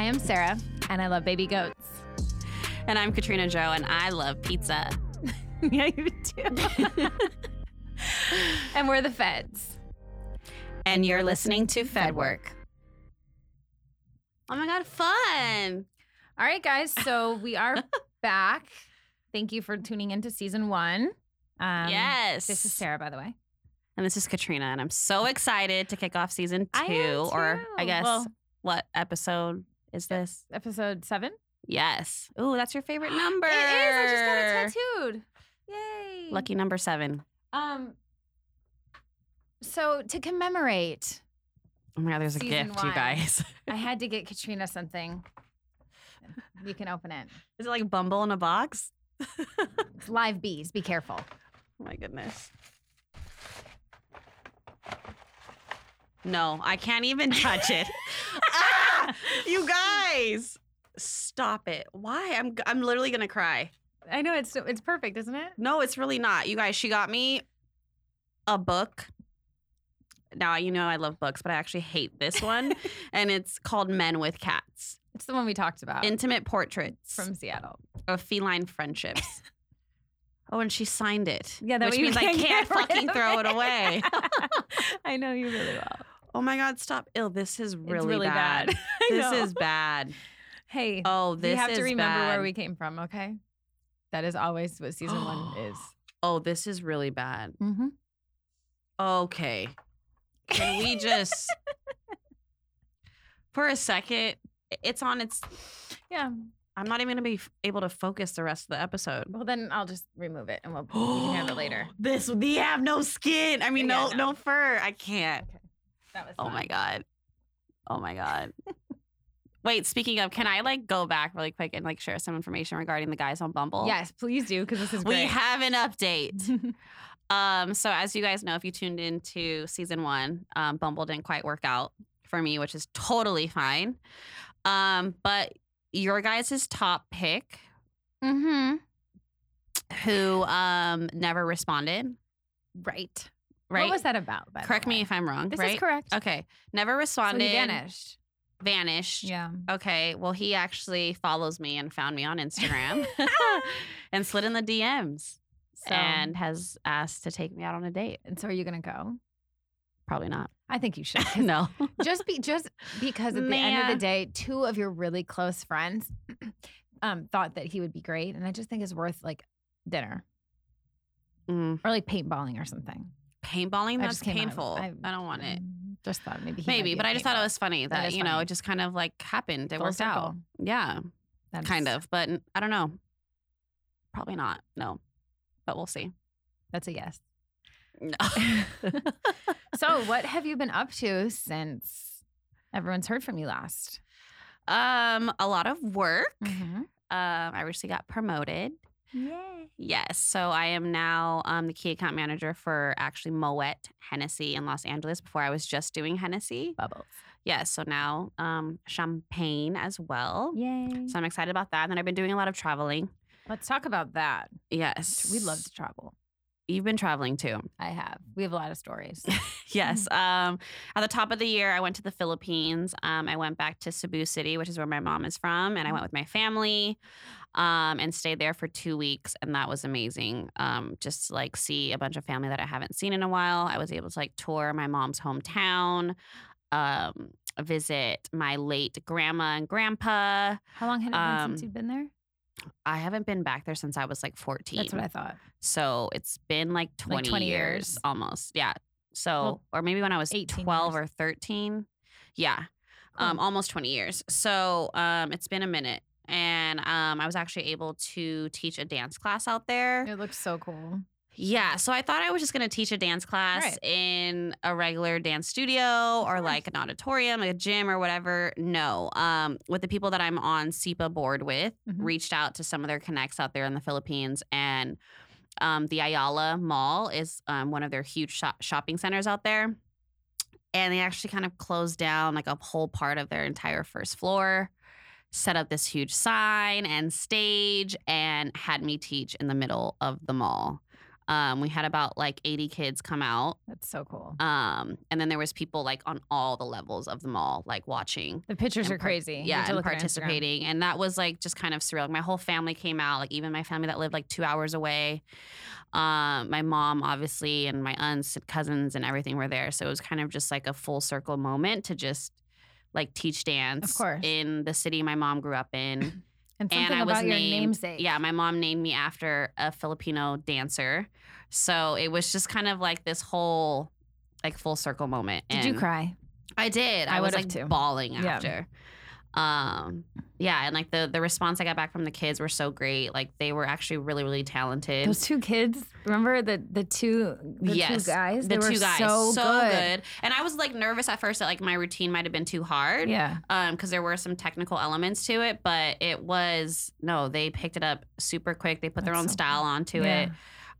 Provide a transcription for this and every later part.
Hi, I'm Sarah, and I love baby goats. And I'm Katrina Joe, and I love pizza. yeah, you do. and we're the feds. And you're listening to Fed Work. Oh my God, fun. All right, guys. So we are back. Thank you for tuning into season one. Um, yes. This is Sarah, by the way. And this is Katrina, and I'm so excited to kick off season two. I Or I guess, Well- what episode is this? Episode seven. Yes. Oh, that's your favorite number. It is. I just got it tattooed. Yay. Lucky number seven. Um. So to commemorate, Oh my God, there's a gift, you guys. I had to get Katrina something. You can open it. Is it like Bumble in a box? It's live bees. Be careful. Oh my goodness. No, I can't even touch it. ah, you guys, stop it. Why? I'm I'm literally gonna cry. I know it's it's perfect, isn't it? No, it's really not. You guys, she got me a book. Now you know I love books, but I actually hate this one, and it's called Men with Cats: It's the one we talked about Intimate Portraits from Seattle. of Feline Friendships. oh, and she signed it. Yeah, that which means I can't can't get rid fucking of throw it it. away. I know you really well. Oh my God, stop. Ill, this is really, really bad. bad. This know. is bad. Hey, Oh, this we have to remember where we came from. Okay, that is always what season one is. Oh, this is really bad. Mm-hmm. Okay. Can we just, for a second, it's on its, Yeah. I'm not even going to be f- able to focus the rest of the episode. Well, then I'll just remove it and we'll we can have it later. This, we have no skin. I mean, Yeah, no, no. no fur. I can't. That was. Oh fun. my God. Oh my God. Wait, speaking of, can I like go back really quick and like share some information regarding the guys on Bumble? Yes, please do because this is We have an update. Um, so as you guys know, if you tuned into season one, um, Bumble didn't quite work out for me, which is totally fine. Um, but your guys' top pick, mm-hmm. who um never responded, Right. Right? What was that about? By Correct me if I'm wrong. This right? is correct. Okay, never So responded. he vanished. Vanished. Yeah. Okay. Well, he actually follows me and found me on Instagram and slid in the DMs So, and has asked to take me out on a date. and so are you gonna go? Probably not. I think you should. no. just be just because at the end of the day, two of your really close friends um, thought that he would be great, and I just think it's worth like dinner Mm. or like paintballing or something. Paintballing, I that's out painful. I, I- don't want it. Mm, Just thought maybe he Maybe, be but I just thought it was funny That that, you know, it just kind of like happened. It Full worked out. Yeah, That's- kind of. But I don't know. Probably not. No. But we'll see. That's a yes. No. So, what have you been up to since everyone's heard from you last? um, a lot of work. Mm-hmm. Um, I recently got promoted. Yay! Yes. So I am now um, the key account manager for actually Moet Hennessy in Los Angeles. Before I was just doing Hennessy. Bubbles. Yes. So now um, champagne as well. Yay! So I'm excited about that. And then I've been doing a lot of traveling. Let's talk about that. Yes. We love to travel. You've been traveling too. I have. We have a lot of stories. Yes. Um, at the top of the year, I went to the Philippines. Um, I went back to Cebu City, which is where my mom is from, and I went with my family um, and stayed there for two weeks, and that was amazing. Um, just to, like see a bunch of family that I haven't seen in a while. I was able to like tour my mom's hometown, um, visit my late grandma and grandpa. How long had it been since Um, you've been there? I haven't been back there since I was like 14. That's what I thought. So it's been like 20, 20 years, years. almost. Yeah. So, Well, or maybe when I was 18 12 years. or 13. Yeah. Um, almost 20 years. So um, it's been a minute. And um, I was actually able to teach a dance class out there. It looks so cool. Yeah. So I thought I was just going to teach a dance class Right. in a regular dance studio or like an auditorium, like a gym or whatever. No. Um, with the people that I'm on SEPA board with, Mhm. reached out to some of their connects out there in the Philippines. And um, the Ayala Mall is um, one of their huge shop- shopping centers out there. And they actually kind of closed down like a whole part of their entire first floor, set up this huge sign and stage, and had me teach in the middle of the mall. Um, we had about like 80 kids come out. That's so cool. Um, and then there was people like on all the levels of the mall, like watching. The pictures are par- crazy. Yeah, and look at our Instagram. participating. And that was like just kind of surreal. Like, my whole family came out, like even my family that lived like two hours away. Um, my mom, obviously, and my aunts and cousins and everything were there. So it was kind of just like a full circle moment to just like teach dance course. in the city my mom grew up in. And and I was about your named, namesake. Yeah, my mom named me after a Filipino dancer. So it was just kind of like this whole like full circle moment. Did you cry? I did. I I, was like too. bawling Yeah. after. Um yeah, and like the the response I got back from the kids were so great. Like they were actually really really talented. Those two kids, remember the the two the Yes, two guys? the they were two guys so, good. And I was like nervous at first that like my routine might have been too hard. Yeah. um because there were some technical elements to it but it was no they picked it up super quick they put their own so style onto Yeah. it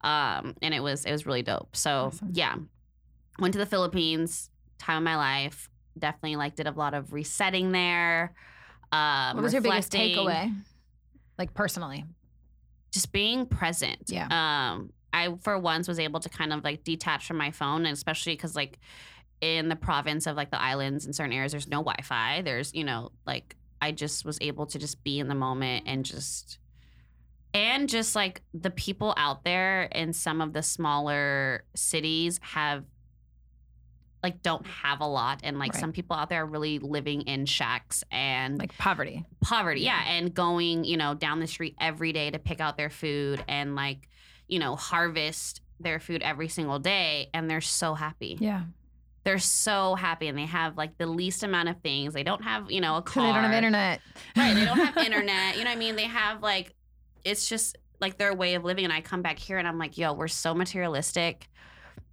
um and it was it was really dope so Awesome. yeah went to the philippines time of my life definitely like did a lot of resetting there um What was your biggest takeaway? Like personally. just being present Yeah. um i for once was able to kind of like detach from my phone and especially because like in the province of like the islands in certain areas there's no wi-fi there's you know like i just was able to just be in the moment and just and just like the people out there in some of the smaller cities have like don't have a lot and like Right. some people out there are really living in shacks and Like poverty. poverty Yeah. yeah. and going you know down the street every day to pick out their food and like you know harvest their food every single day and they're so happy Yeah. they're so happy and they have like the least amount of things they don't have you know a car They don't have internet. right they don't have internet you know what i mean they have like it's just like their way of living and i come back here and i'm like yo we're so materialistic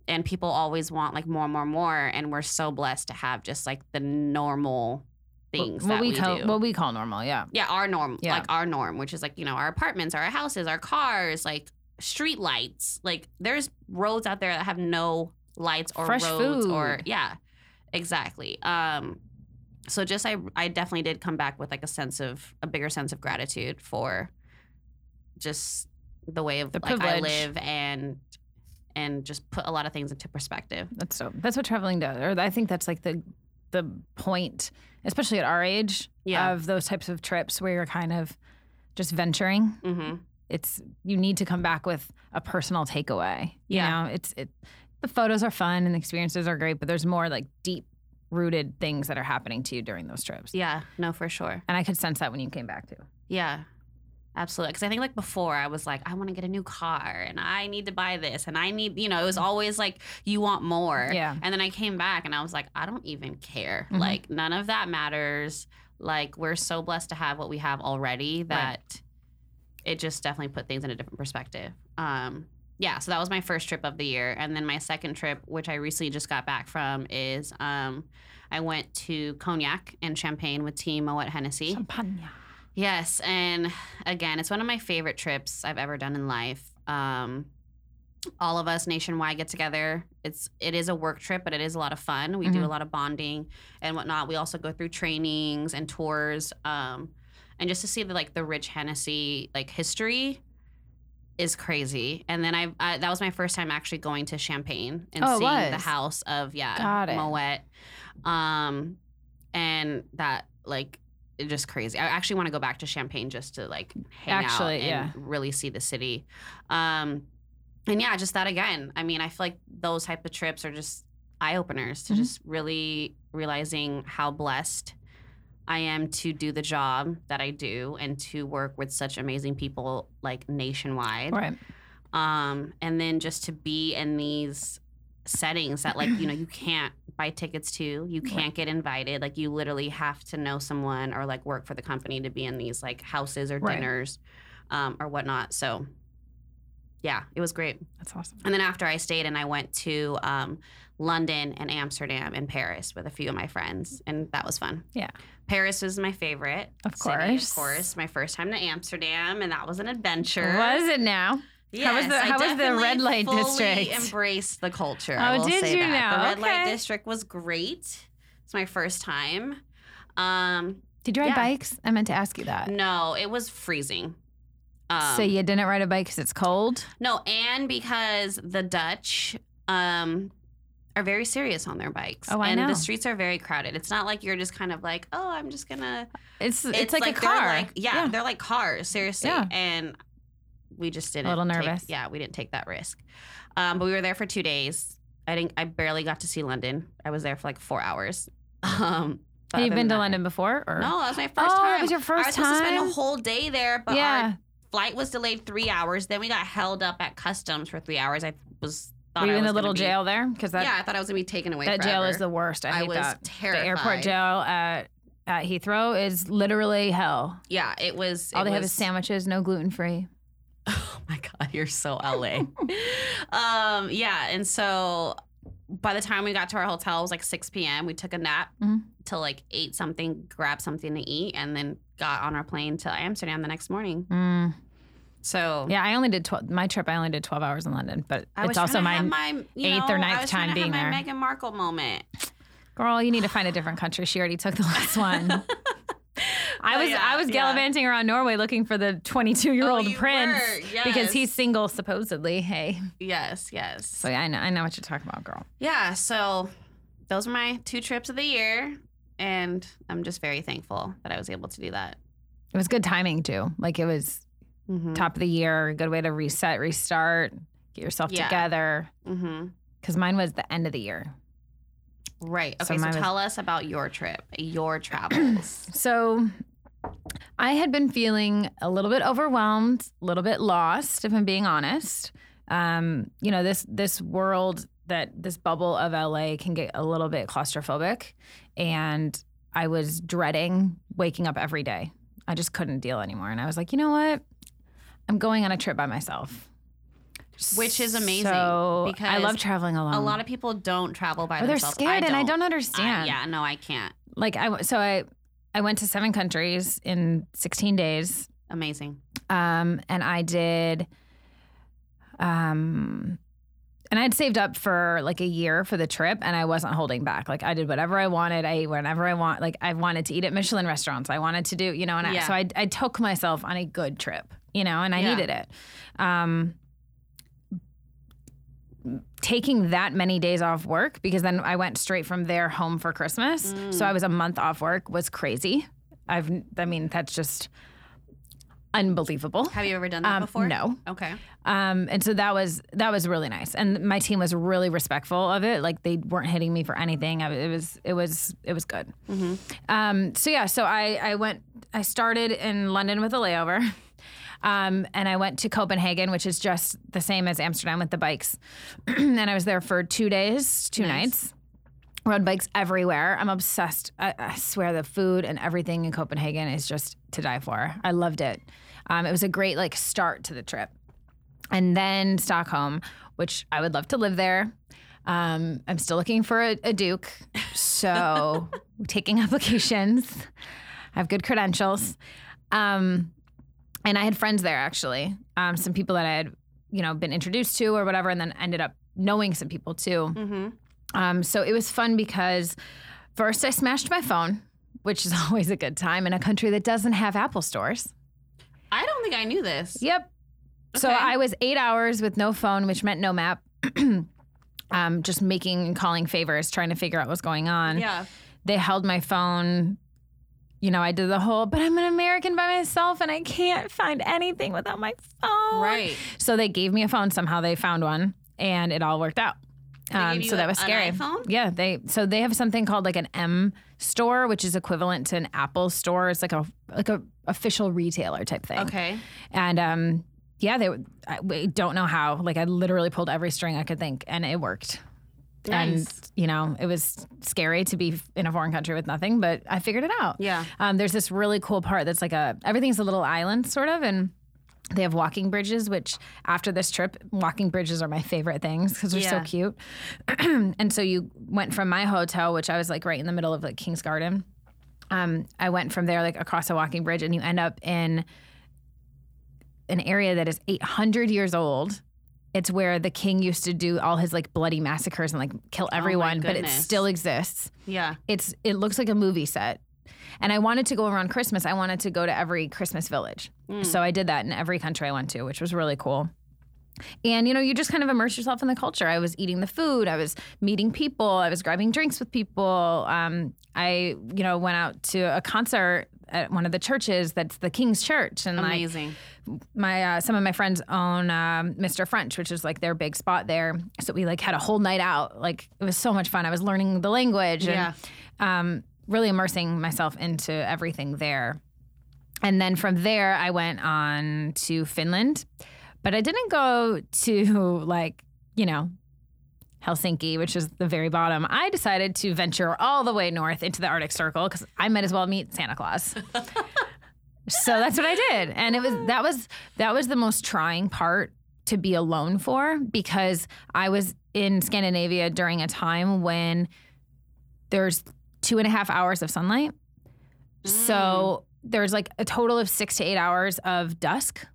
and people always want like more more more and we're so blessed to have just like the normal things what that we we, call do what we call normal. Yeah. yeah, our norm, Yeah. like our norm, which is like you know our apartments, our houses, our cars, like street lights. Like there's roads out there that have no lights or Fresh roads or yeah, exactly. Um, so just I I definitely did come back with like a sense of a bigger sense of gratitude for just the way of The like I privilege. live and and just put a lot of things into perspective. That's dope. That's what traveling does. Or I think that's like the the point, especially at our age, Yeah. of those types of trips where you're kind of just venturing. Mm-hmm. It's you need to come back with a personal takeaway. You Yeah. know, it's it the photos are fun and the experiences are great, but there's more like deep rooted things that are happening to you during those trips. Yeah, no, for sure. And I could sense that when you came back too. Yeah, absolutely. Because I think like before, I was like, I want to get a new car and I need to buy this and I need, you know, it was always like you want more. Yeah. And then I came back and I was like, I don't even care. Mhm. Like none of that matters. Like we're so blessed to have what we have already that it just definitely put things in a different perspective. Um, yeah, so that was my first trip of the year, and then my second trip, which I recently just got back from, is um, I went to Cognac and Champagne with Team Moet Hennessy. Champagne. Yes, and again, it's one of my favorite trips I've ever done in life. Um, all of us nationwide get together. It's it is a work trip, but it is a lot of fun. We do Mhm. a lot of bonding and whatnot. We also go through trainings and tours, um, and just to see the like the rich Hennessy like history is crazy. And then I, I that was my first time actually going to Champagne and Oh, seeing the house of yeah. Moet, um, and that like just crazy. I actually want to go back to Champagne just to like hang Actually, out and yeah. really see the city. Um, and yeah, just that again. I mean, I feel like those type of trips are just eye openers to Mhm. just really realizing how blessed I am to do the job that I do and to work with such amazing people like nationwide. Right. Um, and then just to be in these settings that like you know you can't buy tickets to you can't get invited like you literally have to know someone or like work for the company to be in these like houses or Right. dinners um, or whatnot so yeah it was great That's awesome. and then after i stayed and i went to um, london and amsterdam and paris with a few of my friends and that was fun Yeah. paris was my favorite Of city, course. of course my first time to amsterdam and that was an adventure Was it now? How was the- Yes, I how was the red light fully district? Embraced the culture. Oh, I will did say you that. now? The red light district was great. It's my first time. Um, Did you ride Yeah. bikes? I meant to ask you that. no, it was freezing. Um, so you didn't ride a bike because it's cold. no, and because the Dutch um, are very serious on their bikes. Oh, I and know. the streets are very crowded. It's not like you're just kind of like, oh, I'm just gonna. It's it's, like, a car. like- yeah, they're like cars, seriously. Yeah. And we just didn't. A little take- nervous. yeah, we didn't take that risk. Um, but we were there for two days. I didn't. I barely got to see London. I was there for like four hours. Um, Have you been to that- London before? Or? No, that was my first oh, time. it was your first time. I was supposed to spend a whole day there, but yeah. our flight was delayed three hours. Then we got held up at customs for three hours. I was Were you in the little be- jail there? Because that yeah, I thought I was gonna be taken away. that jail is the worst. I I was that. terrified. The airport jail at at Heathrow is literally hell. Yeah, it was. All it they have was- is sandwiches, no gluten free. Oh my god, you're so LA. um, yeah, and so by the time we got to our hotel, it was like 6 p.m. We took a nap Mhm. till like eight something, grabbed something to eat, and then got on our plane to Amsterdam the next morning. Mm. So Yeah, I only did 12, my trip. I only did twelve hours in London, but I it's also my, my eighth or ninth I was trying time being my there. Meghan Markle moment. girl. You need to find a different country. She already took the last one. I was yeah, I was yeah. gallivanting around Norway looking for the 22 year old Oh, prince were, because he's single supposedly. Hey, Yes, yes. so yeah, I know I know what you're talking about, girl. yeah, so those were my two trips of the year, and I'm just very thankful that I was able to do that. It was good timing too. Like it was Mm-hmm. top of the year, a good way to reset, restart, get yourself Yeah. together. Mm-hmm. Because mine was the end of the year. Right. Okay. So, mine was- tell us about your trip, your travels. So I had been feeling a little bit overwhelmed, a little bit lost, if I'm being honest. Um, you know, this this world that this bubble of LA can get a little bit claustrophobic. And I was dreading waking up every day. I just couldn't deal anymore. And I was like, you know what? I'm going on a trip by myself. Which is amazing, So I love traveling alone. A lot of people don't travel by or they're themselves. scared, and I don't I- understand. yeah. No, I can't. Like I so I I went to seven countries in 16 days. Amazing. Um, and I did, um, and I'd saved up for like a year for the trip, and I wasn't holding back. Like I did whatever I wanted. I ate whenever I want. Like I wanted to eat at Michelin restaurants. I wanted to do, you know, and I, so I, I took myself on a good trip, you know, and I Yeah. needed it. Um, taking that many days off work because then I went straight from there home for Christmas. So I was a month off work was crazy. I've, I mean, that's just unbelievable. Have you ever done that Um, before? no. Okay. Um, and so that was that was really nice, and my team was really respectful of it. Like they weren't hitting me for anything. I, it was it was it was good. Mm-hmm. Um, so yeah, so I I went I started in London with a layover, um, and I went to Copenhagen, which is just the same as Amsterdam with the bikes, and I was there for two days, two Nice. nights. Rode bikes everywhere. I'm obsessed. I, I swear the food and everything in Copenhagen is just to die for. I loved it. Um, it was a great like start to the trip and then Stockholm, which I would love to live there. Um, I'm still looking for a, a Duke, so taking applications. I have good credentials, um, and I had friends there actually. Um, some people that I had, you know, been introduced to or whatever, and then ended up knowing some people too. Mm-hmm. Um, so it was fun because first I smashed my phone, which is always a good time in a country that doesn't have Apple stores. I don't think I knew this. Yep. So I was eight hours with no phone, which meant no map. um, just making and calling favors, trying to figure out what's going on. Yeah. They held my phone. You know, I did the whole, but I'm an American by myself and I can't find anything without my phone. Right. So they gave me a phone. Somehow they found one and it all worked out. Um, so that was scary. Yeah, they so they have something called like an M store, which is equivalent to an Apple store. It's like a like a official retailer type thing. Okay. And um, yeah, they I we don't know how. Like I literally pulled every string I could think, and it worked. And you know, it was scary to be in a foreign country with nothing, but I figured it out. Yeah. Um, there's this really cool part that's like a everything's a little island sort of, and they have walking bridges. Which after this trip, walking bridges are my favorite things because they're Yeah. so cute. and so you went from my hotel, which I was like right in the middle of like King's Garden. Um, I went from there like across a walking bridge, and you end up in an area that is 800 years old. It's where the king used to do all his like bloody massacres and like kill everyone, but it still exists Yeah. it's it looks like a movie set And I wanted to go around Christmas. I wanted to go to every Christmas village. Mm. So I did that in every country I went to, which was really cool. And you know, you just kind of immerse yourself in the culture. I was eating the food, I was meeting people, I was grabbing drinks with people. Um, I, you know, went out to a concert at one of the churches that's the King's Church, and like Amazing. my uh, some of my friends own um, Mr. French, which is like their big spot there. So we like had a whole night out. Like it was so much fun. I was learning the language and Yeah. um, really immersing myself into everything there. And then from there, I went on to Finland, but I didn't go to like you know. Helsinki, which is the very bottom, I decided to venture all the way north into the Arctic Circle because I might as well meet Santa Claus. So that's what I did. And it was that was that was the most trying part to be alone for because I was in Scandinavia during a time when there's two and a half hours of sunlight. So there's like a total of six to eight hours of dusk.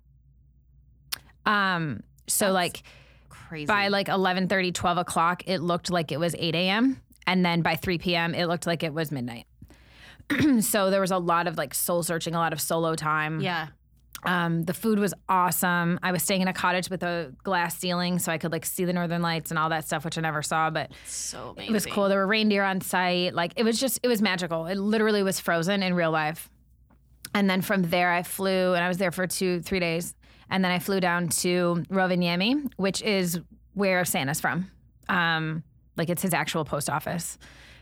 Um, so That's like Crazy. by like 11 12 o'clock, it looked like it was 8 a.m. And then by 3 p.m., it looked like it was midnight. so there was a lot of like soul searching, a lot of solo time. yeah. Um, the food was awesome. I was staying in a cottage with a glass ceiling, so I could like see the northern lights and all that stuff, which I never saw, but So amazing. it was cool. There were reindeer on site. Like it was just, it was magical. It literally was frozen in real life. And then from there, I flew and I was there for two, three days. And then I flew down to Rovaniemi, which is where Santa's from. Um, like it's his actual post office.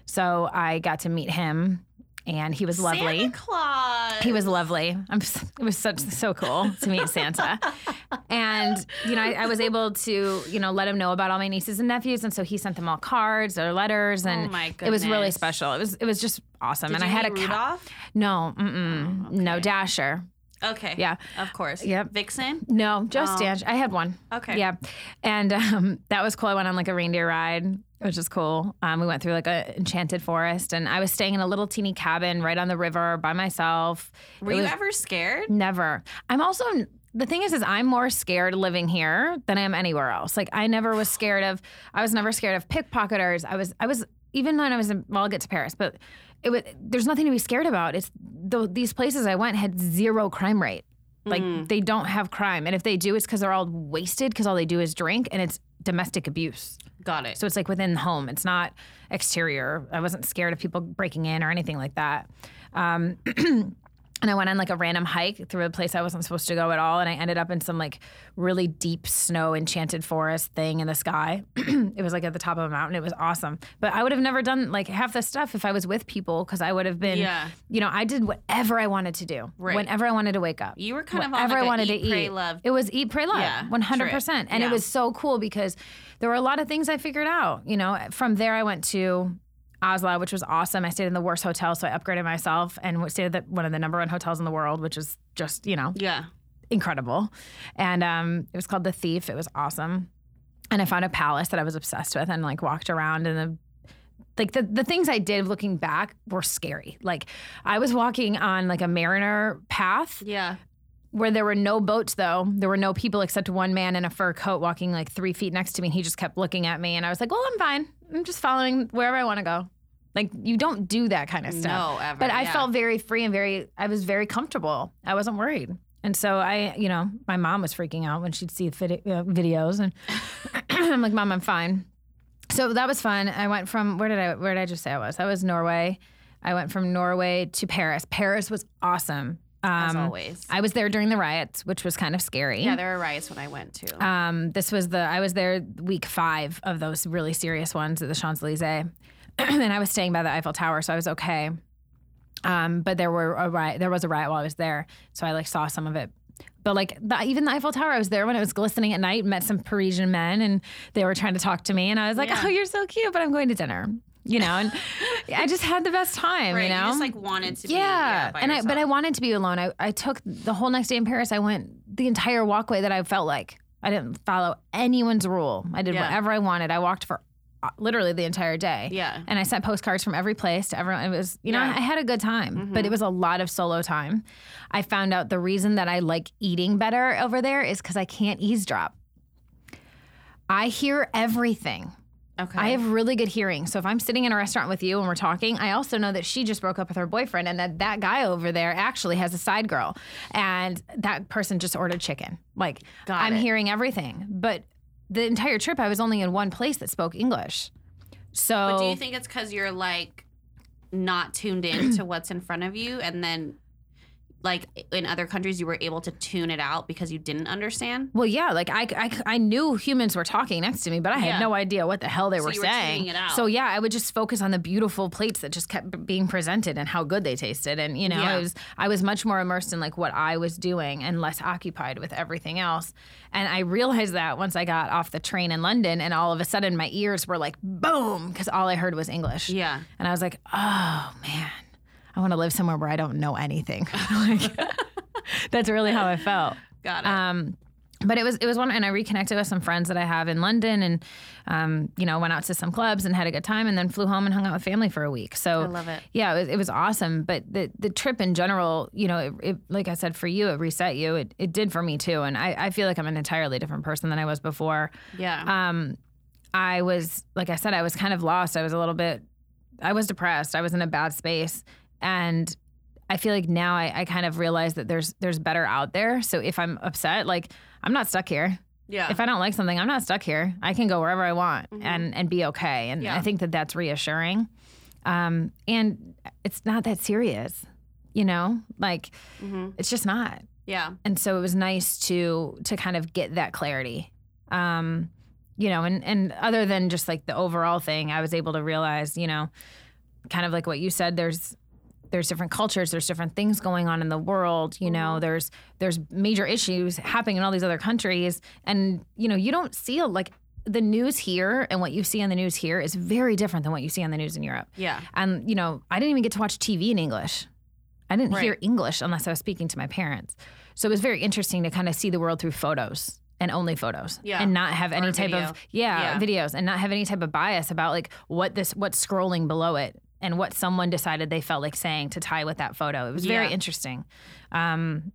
So I got to meet him, and he was lovely. Santa Claus. He was lovely. I'm, it was such so cool to meet Santa, and you know I, I was able to you know let him know about all my nieces and nephews, and so he sent them all cards or letters, and Oh my it was really special. It was it was just awesome, Did and I had a. No, mm-mm, Oh, no. Dasher. Okay. Yeah. Of course. Yep. Vixen. No, just. Dasher. I had one. Okay. Yeah, and um, that was cool. I went on like a reindeer ride, which is cool. Um, we went through like a enchanted forest, and I was staying in a little teeny cabin right on the river by myself. Were It you was- ever scared? Never. I'm also the thing is is I'm more scared living here than I am anywhere else. Like I never was scared of I was never scared of pickpocketers. I was I was even when I was in well I'll get to Paris, but it was there's nothing to be scared about. It's the, these places I went had zero crime rate. Like Mm. they don't have crime. And if they do it's cuz they're all wasted cuz all they do is drink and it's domestic abuse. Got it. So it's like within the home. It's not exterior. I wasn't scared of people breaking in or anything like that. Um, and I went on like a random hike through a place I wasn't supposed to go at all, and I ended up in some like really deep snow enchanted forest thing in the sky. it was like at the top of a mountain. It was awesome. But I would have never done like half the stuff if I was with people because I would have been. Yeah. You know, I did whatever I wanted to do. Right. Whenever I wanted to wake up You were kind of whatever like I wanted eat, to pray, eat. love. It was eat, pray, love, Yeah, one hundred percent, and Yeah. it was so cool because there were a lot of things I figured out. You know, from there I went to Oslo, which was awesome. I stayed in the worst hotel, so I upgraded myself and stayed at one of the number one hotels in the world, which is just you know Yeah. incredible. And um, it was called the Thief. It was awesome, and I found a palace that I was obsessed with, and like walked around and the like the, the things I did looking back were scary. Like I was walking on like a mariner path Yeah. where there were no boats though there were no people except one man in a fur coat walking like three feet next to me and he just kept looking at me and i was like well i'm fine i'm just following wherever i want to go. Like you don't do that kind of stuff. No, ever. but i yeah. felt very free and very i was very comfortable. I wasn't worried. And so i you know my mom was freaking out when she'd see vid- uh, videos and i'm like mom i'm fine. So that was fun. I went from where did i where did i just say i was? I was norway. I went from norway to paris. Paris was awesome as um, always. I was there during the riots, which was kind of scary. yeah, there were riots when I went to. Um, this was the I was there week five of those really serious ones at the Champs Elysees, and I was staying by the Eiffel Tower, so I was okay. Um, but there were a riot. There was a riot while I was there, so I like saw some of it. But like the, even the Eiffel Tower, I was there when it was glistening at night. Met some Parisian men, and they were trying to talk to me, and I was like, Yeah. "Oh, you're so cute," but I'm going to dinner, you know. And I just had the best time, right. you know. just like wanted to be. Yeah, Yeah. by and I but I wanted to be alone. I, I took the whole next day in Paris. I went the entire walkway that I felt like. I didn't follow anyone's rule. I did Yeah. whatever I wanted. I walked for uh, literally the entire day. Yeah. And I sent postcards from every place to everyone. It was, you know, Yeah. I had a good time, but Mhm. it was a lot of solo time. I found out the reason that I like eating better over there is because I can't eavesdrop. I hear everything. Okay. I have really good hearing. So if I'm sitting in a restaurant with you and we're talking, I also know that she just broke up with her boyfriend and that that guy over there actually has a side girl and that person just ordered chicken. Like Got I'm it. hearing everything. But the entire trip I was only in one place that spoke English. So But do you think it's because you're like not tuned in to what's in front of you, and then like in other countries you were able to tune it out because you didn't understand? Well, yeah, like I, I, I knew humans were talking next to me, but I had Yeah. no idea what the hell they So were saying. tuning it out. So yeah, I would just focus on the beautiful plates that just kept being presented and how good they tasted, and you know, Yeah. I was I was much more immersed in like what I was doing and less occupied with everything else. And I realized that once I got off the train in London, and all of a sudden my ears were like boom because all I heard was English. Yeah. And I was like, oh man, I want to live somewhere where I don't know anything. like, that's really how I felt. Got it. Um, but it was it was one, and I reconnected with some friends that I have in London, and um, you know went out to some clubs and had a good time, and then flew home and hung out with family for a week. So I love it. Yeah, it was, it was awesome. But the the trip in general, you know, it, it, like I said, for you, it reset you. It it did for me too, and I, I feel like I'm an entirely different person than I was before yeah. um, I was, like I said, I was kind of lost. I was a little bit, I was depressed. I was in a bad space. And I feel like now I, I kind of realize that there's there's better out there. So if I'm upset, like I'm not stuck here. yeah. If I don't like something, I'm not stuck here. I can go wherever I want and and be okay. And Yeah. I think that that's reassuring. Um, and it's not that serious, you know. Like Mhm. it's just not yeah. and so it was nice to to kind of get that clarity um you know and and other than just like the overall thing i was able to realize you know kind of like what you said there's there's different cultures there's different things going on in the world you know mm-hmm. there's there's major issues happening in all these other countries and you know you don't see like the news here and what you see on the news here is very different than what you see on the news in Europe. Yeah. And you know, I didn't even get to watch TV in English. I didn't hear English unless I was speaking to my parents. So it was very interesting to kind of see the world through photos and only photos Yeah. and not have any type video. of yeah, Yeah. videos and not have any type of bias about like what this what's scrolling below it and what someone decided they felt like saying to tie with that photo. It was very Yeah. interesting. Um,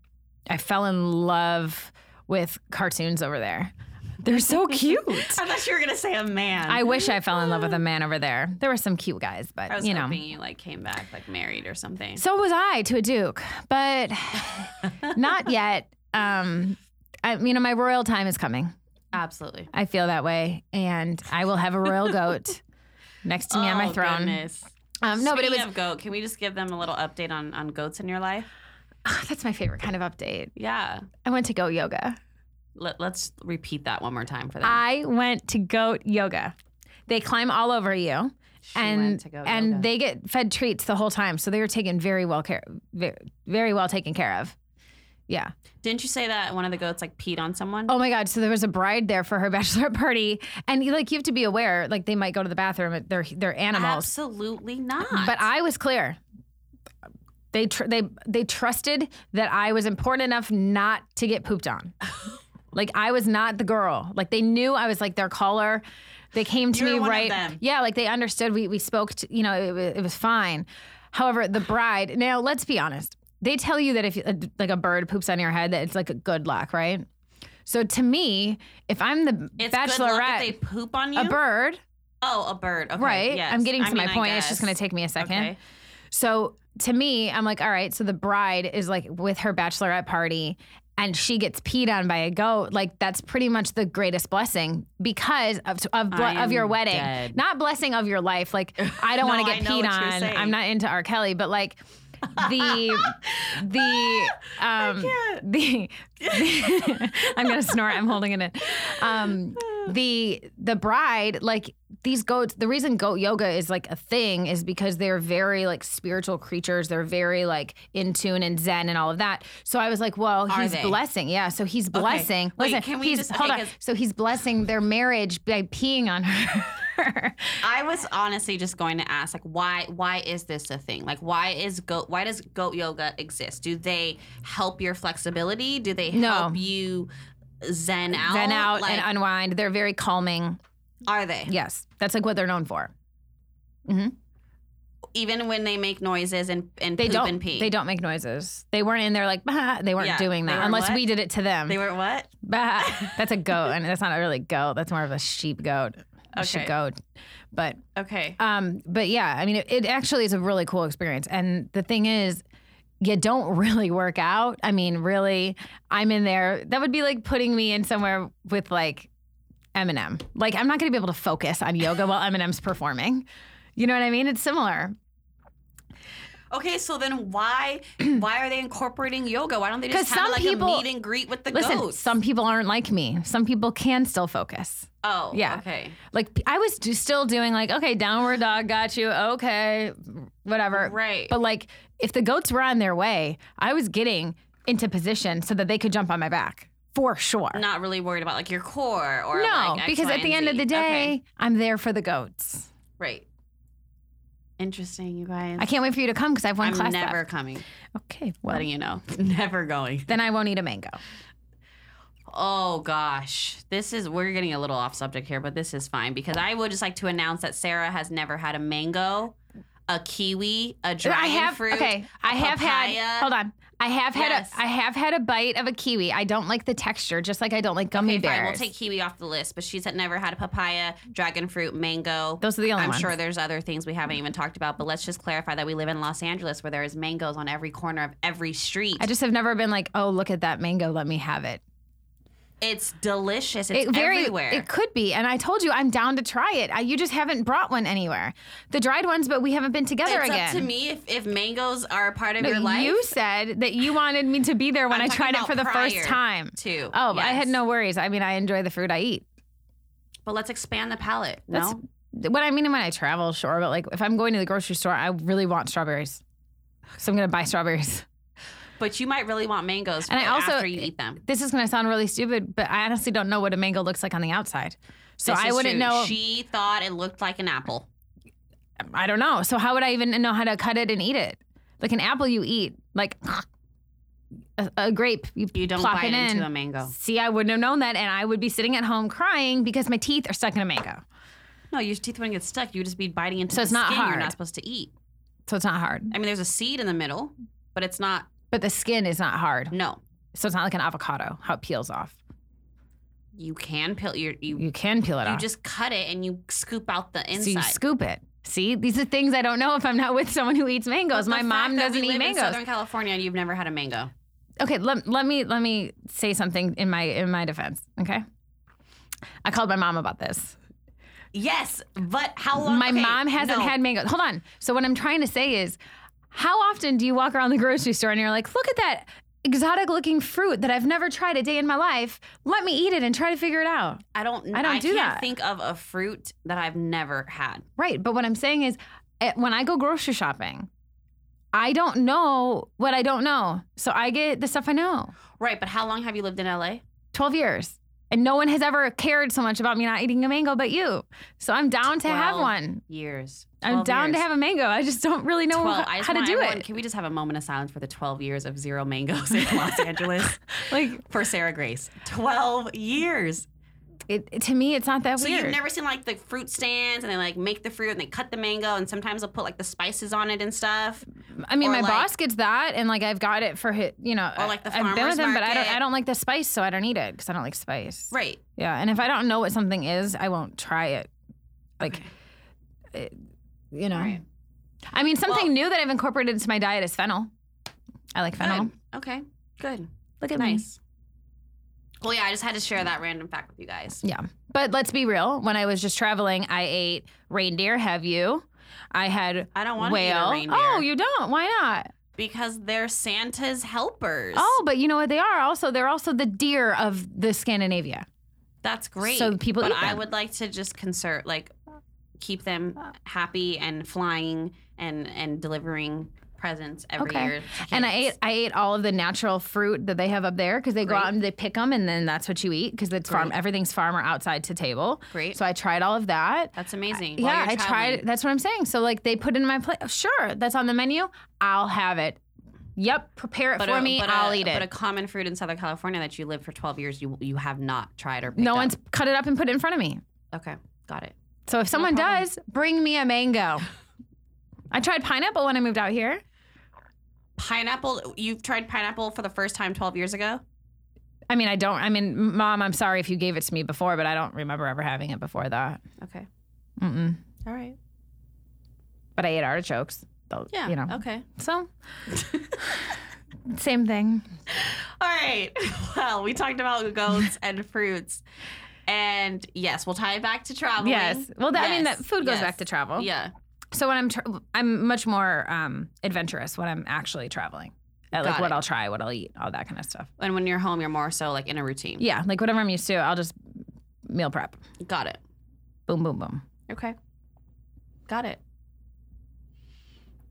I fell in love with cartoons over there. They're so cute. I thought you were gonna say a man. I wish I fell in love with a man over there. There were some cute guys, but I was you know. hoping you like came back like married or something. So was I to a duke, but not yet. Um, I, you know, my royal time is coming. Absolutely. I feel that way, and I will have a royal goat next to me on my Oh, throne. goodness. Um, no, but it was of goat. Can we just give them a little update on on goats in your life? that's my favorite kind of update. Yeah. I went to goat yoga. Let, let's repeat that one more time for them. I went to goat yoga. They climb all over you. She and went to goat and yoga. they get fed treats the whole time, so they were taken very well care, very, very well taken care of. Yeah. Didn't you say that one of the goats like peed on someone? Oh my God! So there was a bride there for her bachelorette party, and like you have to be aware, like they might go to the bathroom. They're they're animals, Absolutely not. but I was clear. They tr- they they trusted that I was important enough not to get pooped on. like I was not the girl. Like they knew I was like their caller. They came to You were me right. Yeah, like they understood. We we spoke. To, you know, it, it was fine. However, the bride. Now let's be honest. They tell you that if uh, like a bird poops on your head, that it's like a good luck, right? So to me, if I'm the it's bachelorette, they poop on you. a bird, Oh, a bird. Okay, right? Yes. I'm getting to I my mean, point. It's just going to take me a second. Okay. So to me, I'm like, all right. So the bride is like with her bachelorette party, and she gets peed on by a goat. Like that's pretty much the greatest blessing because of of, ble- of your wedding, dead. not blessing of your life. Like I don't No, want to get peed on. I'm not into R. Kelly, but like the the um the, the- I'm gonna snort. I'm holding it in. Um, the the bride like these goats. The reason goat yoga is like a thing is because they're very like spiritual creatures. They're very like in tune and zen and all of that. So I was like, well, Are he's they? blessing. Yeah. So he's blessing. Wait, Listen, can we he's just- hold okay, on. So he's blessing their marriage by peeing on her. I was honestly just going to ask, like, why? Why is this a thing? Like, why is goat? Why does goat yoga exist? Do they help your flexibility? Do they No. help you zen out? Zen out Like, and unwind. They're very calming. are they? Yes, that's like what they're known for. Mm-hmm. Even when they make noises and and They poop don't. and pee. They don't make noises. They weren't in there like bah. They weren't Yeah, doing that unless what? we did it to them. They were what? bah. That's a goat, and that's not a really goat. That's more of a sheep goat. I should go. But Okay. um, but yeah, I mean, it, it actually is a really cool experience. And the thing is, you don't really work out. I mean, really, I'm in there. That would be like putting me in somewhere with like Eminem. Like, I'm not going to be able to focus on yoga while Eminem's performing. You know what I mean? It's similar. Okay, so then why why are they incorporating yoga? Why don't they just have some like people- a meet and greet with the Listen, goats? some people aren't like me. Some people can still focus. Oh, yeah. Okay. Like I was do- still doing like, okay, downward dog, got you. Okay, whatever. Right. But like, if the goats were on their way, I was getting into position so that they could jump on my back for sure. Not really worried about like your core or no, like X, because Y, at the end of the day, Okay. I'm there for the goats. Right. Interesting, you guys. I can't wait for you to come because I have one I'm class never left. coming. Okay, well, letting you know. never going. then I won't eat a mango. Oh gosh, this is we're getting a little off subject here, but this is fine because I would just like to announce that Sarah has never had a mango, a kiwi, a dragon I have fruit. okay. I have papaya. had. Hold on. I have had Yes. a. I have had a bite of a kiwi. I don't like the texture, just like I don't like gummy Okay, bears. fine. We'll take kiwi off the list, but she's had never had a papaya, dragon fruit, mango. Those are the only I'm ones. sure there's other things we haven't even talked about, but let's just clarify that we live in Los Angeles where there is mangoes on every corner of every street. I just have never been like, oh, look at that mango. Let me have it. It's delicious. It's it very, everywhere. It could be, and I told you I'm down to try it. I, you just haven't brought one anywhere. The dried ones, but we haven't been together it's again. up to me if, if mangoes are a part of No, your life. you said that you wanted me to be there when I tried it for the first time. too. Oh, but I had no worries. I mean, I enjoy the fruit I eat. But let's expand the palette. That's no, what I mean when I travel, sure. But like, if I'm going to the grocery store, I really want strawberries, so I'm gonna buy strawberries. But you might really want mangoes And I also- after you eat them. This is gonna sound really stupid, but I honestly don't know what a mango looks like on the outside. So This I wouldn't true. know. She thought it looked like an apple. I don't know. So how would I even know how to cut it and eat it? Like an apple, you eat like a, a grape. You, You don't plop bite it in. into a mango. See, I wouldn't have known that, and I would be sitting at home crying because my teeth are stuck in a mango. No, your teeth wouldn't get stuck. You would just be biting into So the it's not skin you're not supposed to eat. So it's not hard. I mean, there's a seed in the middle, but it's not. But the skin is not hard. No, So it's not like an avocado, how it peels off. you can peel your you. You can peel it off. You off. just cut it and you scoop out the inside. so you scoop it. See, these are things I don't know if I'm not with someone who eats mangoes. My mom that doesn't we eat live mangoes. In Southern California, and you've never had a mango. okay, let, let me let me say something in my in my defense. Okay, I called my mom about this. Yes, but how long? My okay, mom hasn't no. had mangoes. Hold on. So what I'm trying to say is, how often do you walk around the grocery store and you're like, look at that exotic looking fruit that I've never tried a day in my life. Let me eat it and try to figure it out. I don't. I don't I do can't that. think of a fruit that I've never had. Right. But what I'm saying is, eh, when I go grocery shopping, I don't know what I don't know. So I get the stuff I know. Right, but how long have you lived in LA? 12 years. And no one has ever cared so much about me not eating a mango but you. So I'm down to have one. Years. I'm 12 down to years. have a mango. I just don't really know 12. how, I just how to want do everyone- it. Can we just have a moment of silence for the 12 years of zero mangoes in Los Angeles Like for Sarah Grace? 12 years. It, to me, it's not that So weird. So you've never seen like the fruit stands and they like make the fruit and they cut the mango and sometimes they'll put like the spices on it and stuff. I mean, or my like- boss gets that, and like I've got it for his, you know, Or like the farmers I've been with him, but I don't. I don't like the spice, so I don't eat it because I don't like spice. Right. Yeah, and if I don't know what something is, I won't try it. Like, it, eh, you know. Right. I mean, something Well- new that I've incorporated into my diet is fennel. I like fennel. Good. Okay. Good. Look at me. Well, yeah, I just had to share that random fact with you guys. Yeah. But let's be real. When I was just traveling, I ate reindeer. Have you? I had I don't want to eat whale. a reindeer Oh, you don't? Why not? because they're Santa's helpers. Oh, but you know what they are? Also, they're also the deer of the Scandinavia. That's great. So people but eat I them. would like to just concert like, keep them happy and flying and and delivering presents every Okay. year. And I ate I ate all of the natural fruit that they have up there because they go out and they pick them and then that's what you eat because it's farm everything's farmer outside to table. Great. So I tried all of that. That's amazing. While yeah, I tried. That's what I'm saying. So like they put it in my plate. Sure, that's on the menu. I'll have it. Yep, prepare it But for a, me. but I'll a, eat it. But a common fruit in Southern California that you lived for 12 years, you you have not tried or picked No up. one's cut it up and put it in front of me. Okay, got it. So if someone does, bring me a mango. I tried pineapple when I moved out here. Pineapple. You've tried pineapple for the first time 12 years ago. I mean, I don't. I mean, mom, I'm sorry if you gave it to me before, but I don't remember ever having it before that. Okay. Mm-mm. All right. But I ate artichokes. Though, Yeah. You know. Okay. So same thing. All right. Well, we talked about goats and fruits. And yes, we'll tie it back to traveling. Yes. Well, that, I mean, that food goes yes. back to travel. Yeah. So when I'm, tra- I'm much more um, adventurous when I'm actually traveling. Uh, like Got what it. I'll try, what I'll eat, all that kind of stuff. And when you're home, you're more so like in a routine. Yeah, like whatever I'm used to, I'll just meal prep. Got it. Boom, boom, boom. Okay. Got it.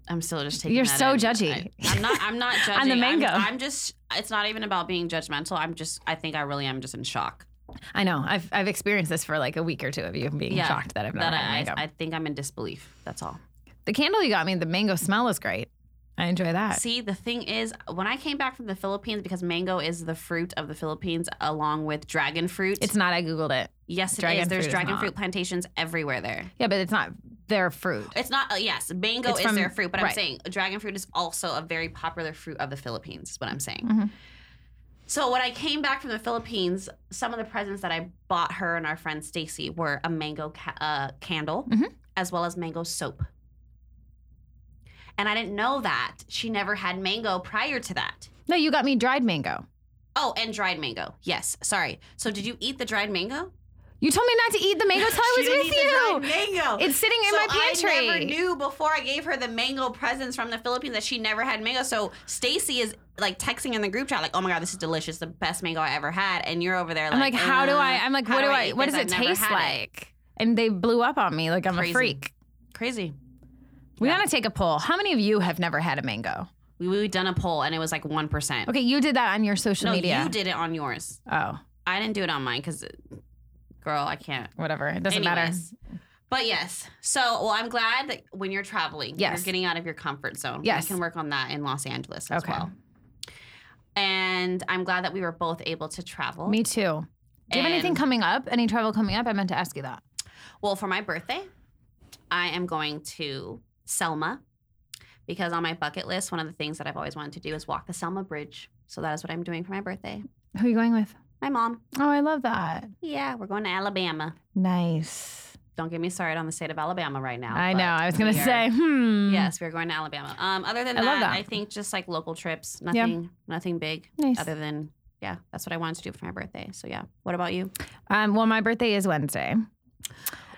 I'm still just taking. You're so in. judgy. I, am not. I'm not judging. On the I'm- mango. I'm, just. It's not even about being judgmental. I'm just. I think I really am just in shock. I know. I've I've experienced this for like a week or two of you being Yeah, shocked that I've never That I, mango. I. Think I'm in disbelief. That's all. the candle you got me, the mango smell is great. I enjoy that. See, the thing is, when I came back from the Philippines, because mango is the fruit of the Philippines, along with dragon fruit. It's not. I googled it. yes, it is. dragon There's is dragon not. fruit plantations everywhere there. Yeah, but it's not their fruit. It's not. Uh, yes, mango It's is from- their fruit, but I'm saying dragon fruit is also a very popular fruit of the Philippines. Is what I'm saying. Mhm. So when I came back from the Philippines, some of the presents that I bought her and our friend Stacy were a mango ca- uh, candle, Mhm. as well as mango soap. And I didn't know that she never had mango prior to that. No, you got me dried mango. Oh, and dried mango. Yes, sorry. So did you eat the dried mango? You told me not to eat the mango till I was didn't with you. dried mango. It's sitting in so my pantry. I never knew before I gave her the mango presents from the Philippines that she never had mango. So Stacy is like texting in the group chat, like, "Oh my god, this is delicious, the best mango I ever had," and you're over there like, I'm like, how do I? "Uh, I'm like, what do I? What does it taste had it." like? And they blew up on me like I'm Crazy. a freak. Crazy. We Yeah. gotta take a poll. How many of you have never had a mango? We we done a poll and it was like one percent. Okay, you did that on your social No, media. you did it on yours. Oh, I didn't do it on mine because, girl, I can't. whatever. It doesn't Anyways. But yes, so well, I'm glad that when you're traveling, Yes. you're getting out of your comfort zone. Yes. we can work on that in Los Angeles as Okay. well. And I'm glad that we were both able to travel. Me too. Do you have anything coming up? Any travel coming up? I meant to ask you that. Well, for my birthday, I am going to Selma because on my bucket list, one of the things that I've always wanted to do is walk the Selma Bridge. So that is what I'm doing for my birthday. Who are you going with? My mom. Oh, I love that. Yeah, we're going to Alabama. Nice. Don't get me started on the state of Alabama right now. I know. I was gonna are- say, hmm. Yes, we're going to Alabama. Um, other than I that, that. I think just like local trips, nothing, nothing big. Nice. Other than yeah, that's what I wanted to do for my birthday. So yeah. What about you? Um, well, my birthday is Wednesday.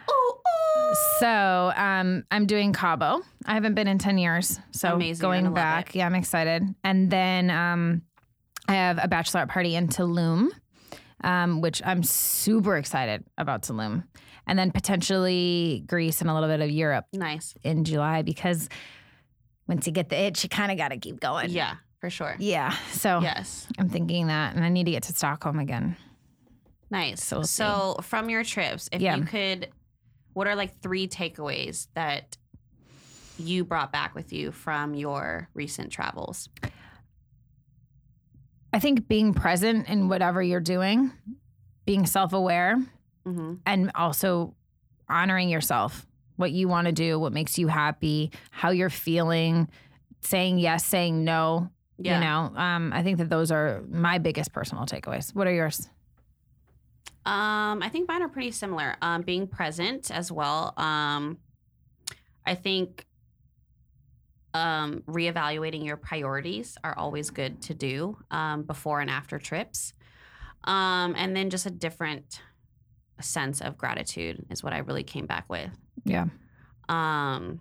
Oh, So um, I'm doing Cabo. I haven't been in 10 years. So Amazing. Going back. Yeah, I'm excited. And then um, I have a bachelorette party in Tulum, um, which I'm super excited about Tulum. And then potentially Greece and a little bit of Europe nice. in July because once you get the itch, you kind of got to keep going. Yeah, for sure. Yeah. So Yes. I'm thinking that. And I need to get to Stockholm again. Nice. So So, we'll see. from your trips, if Yeah. you could, what are like three takeaways that you brought back with you from your recent travels? I think being present in whatever you're doing, being self aware, Mm-hmm. and also honoring yourself, what you want to do, what makes you happy, how you're feeling, saying yes, saying no. Yeah. You know, um, I think that those are my biggest personal takeaways. What are yours? Um, I think mine are pretty similar. Um, being present as well. Um, I think um, reevaluating your priorities are always good to do um, before and after trips. Um, and then just a different sense of gratitude is what I really came back with. Yeah. Um,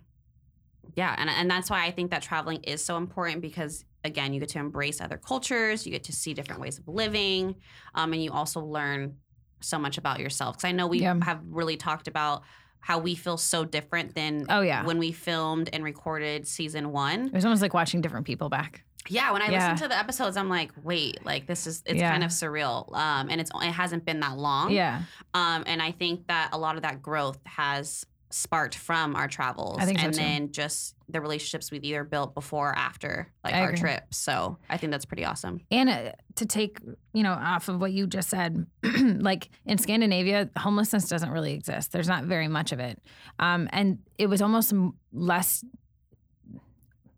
yeah, and and that's why I think that traveling is so important because again, you get to embrace other cultures, you get to see different ways of living, um, and you also learn so much about yourself. Because I know we Yeah. have really talked about how we feel so different than Oh, yeah. when we filmed and recorded season one. It was almost like watching different people back. Yeah, when I Yeah. listen to the episodes, I'm like, wait, like this is it's Yeah. kind of surreal, um, and it's it hasn't been that long. Yeah. Um, and I think that a lot of that growth has sparked from our travels. I think so, and too. then just the relationships we've either built before or after like I our agree. trips. So I think that's pretty awesome. And uh, to take, you know, off of what you just said, like in Scandinavia, homelessness doesn't really exist. There's not very much of it. Um, and it was almost less,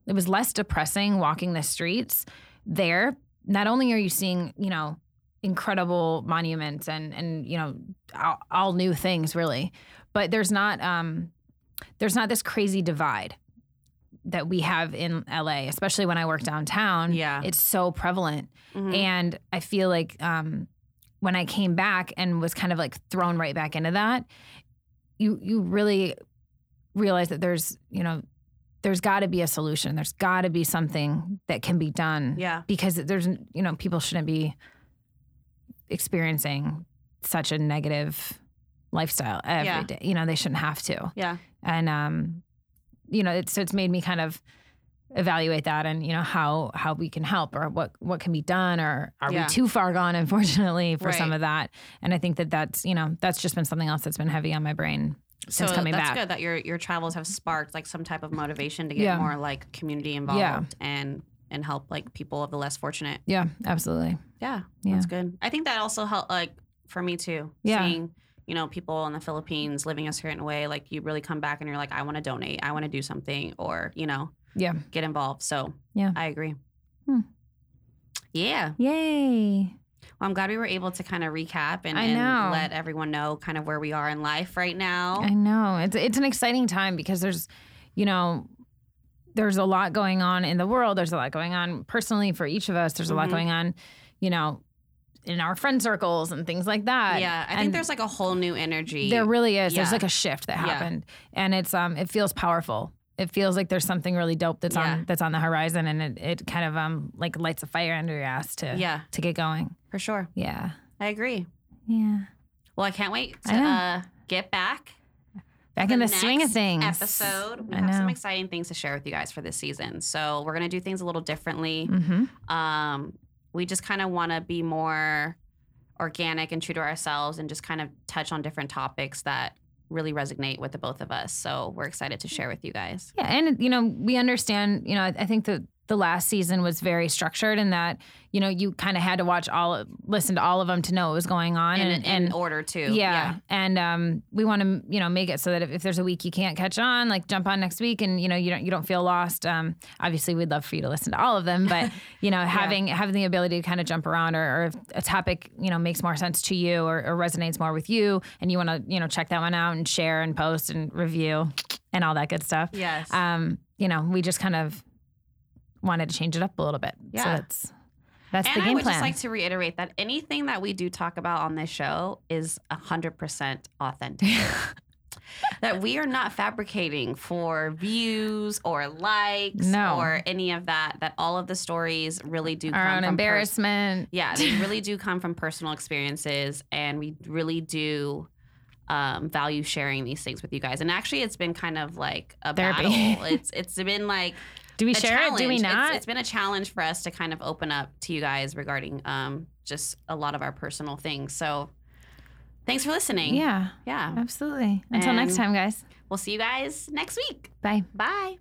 it was less depressing walking the streets there. Not only are you seeing, you know, incredible monuments and and you know all, all new things really. But there's not um there's not this crazy divide that we have in LA, especially when I work downtown. Yeah. It's so prevalent. Mhm. And I feel like um, when I came back and was kind of like thrown right back into that, you you really realize that there's you know there's got to be a solution. There's got to be something that can be done yeah. because there's you know people shouldn't be experiencing such a negative lifestyle every day. Yeah. You know they shouldn't have to Yeah. and um, you know, it's so it's made me kind of evaluate that and you know how how we can help or what what can be done or are Yeah. we too far gone unfortunately for some of that and i think that that's you know that's just been something else that's been heavy on my brain since so coming that's back good that your your travels have sparked like some type of motivation to get Yeah. more like community involved Yeah. and and help like people of the less fortunate. yeah absolutely Yeah, Yeah. that's good. I think that also helped like for me too. Yeah. Seeing you know people in the Philippines living a certain way, like you really come back and you're like, I want to donate, I want to do something, or you know, yeah get involved. So Yeah. I agree. Hmm. Yeah. yay Well, I'm glad we were able to kind of recap and, and let everyone know kind of where we are in life right now. i know it's it's an exciting time because there's you know there's a lot going on in the world there's a lot going on personally for each of us there's a lot Mhm. going on you know in our friend circles and things like that yeah, I think there's like a whole new energy. There really is. There's like a shift that Yeah. happened, and it's um it feels powerful. It feels like there's something really dope that's Yeah. on that's on the horizon, and it, it kind of um like lights a fire under your ass to yeah, to get going. For sure. Yeah, I agree. yeah. Well, I can't wait to uh, get back Back in the swing of things. Episode. We I have some exciting things to share with you guys for this season. So we're gonna do things a little differently. Mm-hmm. Um, we just kind of want to be more organic and true to ourselves, and just kind of touch on different topics that really resonate with the both of us. So we're excited to share with you guys. Yeah, and you know we understand. You know, I, I think that the last season was very structured in that you know you kind of had to watch all, listen to all of them to know what was going on, In, and in and order to, Yeah. And um, we want to, you know, make it so that if, if there's a week you can't catch on, like jump on next week, and you know, you don't you don't feel lost. Um, obviously, we'd love for you to listen to all of them, but you know, having having the ability to kind of jump around, or, or if a topic you know makes more sense to you or, or resonates more with you, and you want to you know check that one out and share and post and review and all that good stuff. yes, Um, you know, we just kind of wanted to change it up a little bit. So Yeah. that's that's the game plan. and I would plan. just like to reiterate that anything that we do talk about on this show is 100% authentic. that we are not fabricating for views or likes No. or any of that. That all of the stories really do Our come own from pers- embarrassment. yeah, they really do come from personal experiences, and we really do um, value sharing these things with you guys. And actually, it's been kind of like a Therapy. battle. It's it's been like Do we share it? Do we not? It's, it's been a challenge for us to kind of open up to you guys regarding um, just a lot of our personal things. So thanks for listening. yeah. Yeah. Absolutely. Until next time, guys. We'll see you guys next week. Bye. Bye.